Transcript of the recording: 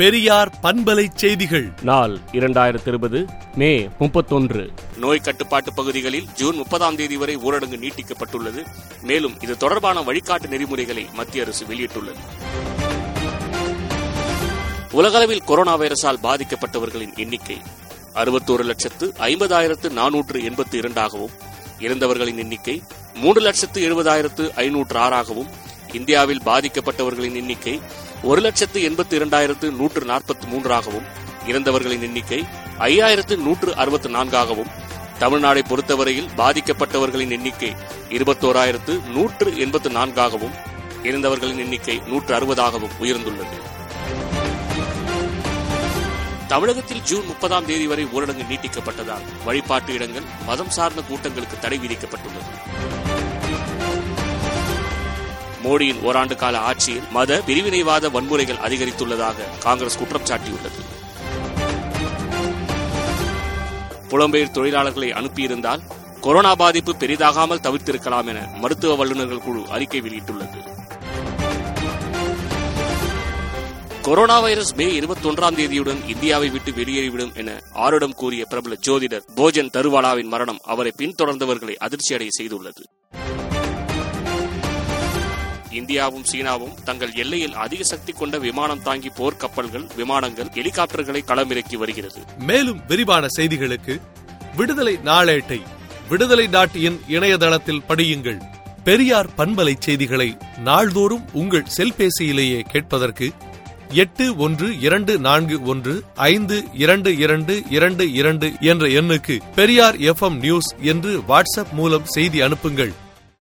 பெரியார் பண்பலை செய்திகள். நாள் இரண்டாயிரத்தி இருபது மே முப்பத்தொன்று. நோய் கட்டுப்பாட்டு பகுதிகளில் ஜூன் முப்பதாம் தேதி வரை ஊரடங்கு நீட்டிக்கப்பட்டுள்ளது. மேலும் இது தொடர்பான வழிகாட்டு நெறிமுறைகளை மத்திய அரசு வெளியிட்டுள்ளது. உலகளவில் கொரோனா வைரஸால் பாதிக்கப்பட்டவர்களின் எண்ணிக்கை அறுபத்தோரு லட்சத்து ஐம்பதாயிரத்து நானூற்று எண்பத்தி இரண்டாகவும் இறந்தவர்களின் எண்ணிக்கை மூன்று லட்சத்து எழுபதாயிரத்து ஐநூற்று ஆறாகவும் இந்தியாவில் பாதிக்கப்பட்டவர்களின் எண்ணிக்கை ஒரு லட்சத்து எண்பத்தி இரண்டாயிரத்து நூற்று நாற்பத்தி மூன்றாகவும் இறந்தவர்களின் எண்ணிக்கை ஐயாயிரத்து நூற்று அறுபத்தி நான்காகவும் தமிழ்நாடை பொறுத்தவரையில் பாதிக்கப்பட்டவர்களின் எண்ணிக்கை இருபத்தோராயிரத்து நூற்று எண்பத்து நான்காகவும் இறந்தவர்களின் எண்ணிக்கை நூற்று அறுபதாகவும் உயர்ந்துள்ளது. தமிழகத்தில் ஜூன் முப்பதாம் தேதி வரை ஊரடங்கு நீட்டிக்கப்பட்டதால் வழிபாட்டு இடங்கள் மதம் சார்ந்த கூட்டங்களுக்கு தடை விதிக்கப்பட்டுள்ளது. மோடியின் ஓராண்டு கால ஆட்சியில் மத பிரிவினைவாத வன்முறைகள் அதிகரித்துள்ளதாக காங்கிரஸ் குற்றம் சாட்டியுள்ளது. புலம்பெயர் தொழிலாளர்களை அனுப்பியிருந்தால் கொரோனா பாதிப்பு பெரிதாகாமல் தவிர்த்திருக்கலாம் என மருத்துவ வல்லுநர்கள் குழு அறிக்கை வெளியிட்டுள்ளது. கொரோனா வைரஸ் மே இருபத்தி ஒன்றாம் தேதியுடன் இந்தியாவை விட்டு வெளியேறிவிடும் என ஆருடம் கூறிய பிரபல ஜோதிடர் போஜன் தருவாலாவின் மரணம் அவரை பின்தொடர்ந்தவர்களை அதிர்ச்சியடைய செய்துள்ளது. இந்தியாவும் சீனாவும் தங்கள் எல்லையில் அதிக சக்தி கொண்ட விமானம் தாங்கி போர்க்கப்பல்கள் விமானங்கள் ஹெலிகாப்டர்களை களமிறக்கி வருகிறது. மேலும் விரிவான செய்திகளுக்கு விடுதலை நாளேட்டை விடுதலை டாட் இன் இணையதளத்தில் படியுங்கள். பெரியார் பண்பலை செய்திகளை நாள்தோறும் உங்கள் செல்பேசியிலேயே கேட்பதற்கு எட்டு ஒன்று இரண்டு நான்கு ஒன்று ஐந்து இரண்டு இரண்டு இரண்டு இரண்டு என்ற எண்ணுக்கு பெரியார் எஃப்எம் நியூஸ் என்று வாட்ஸ்அப் மூலம் செய்தி அனுப்புங்கள்.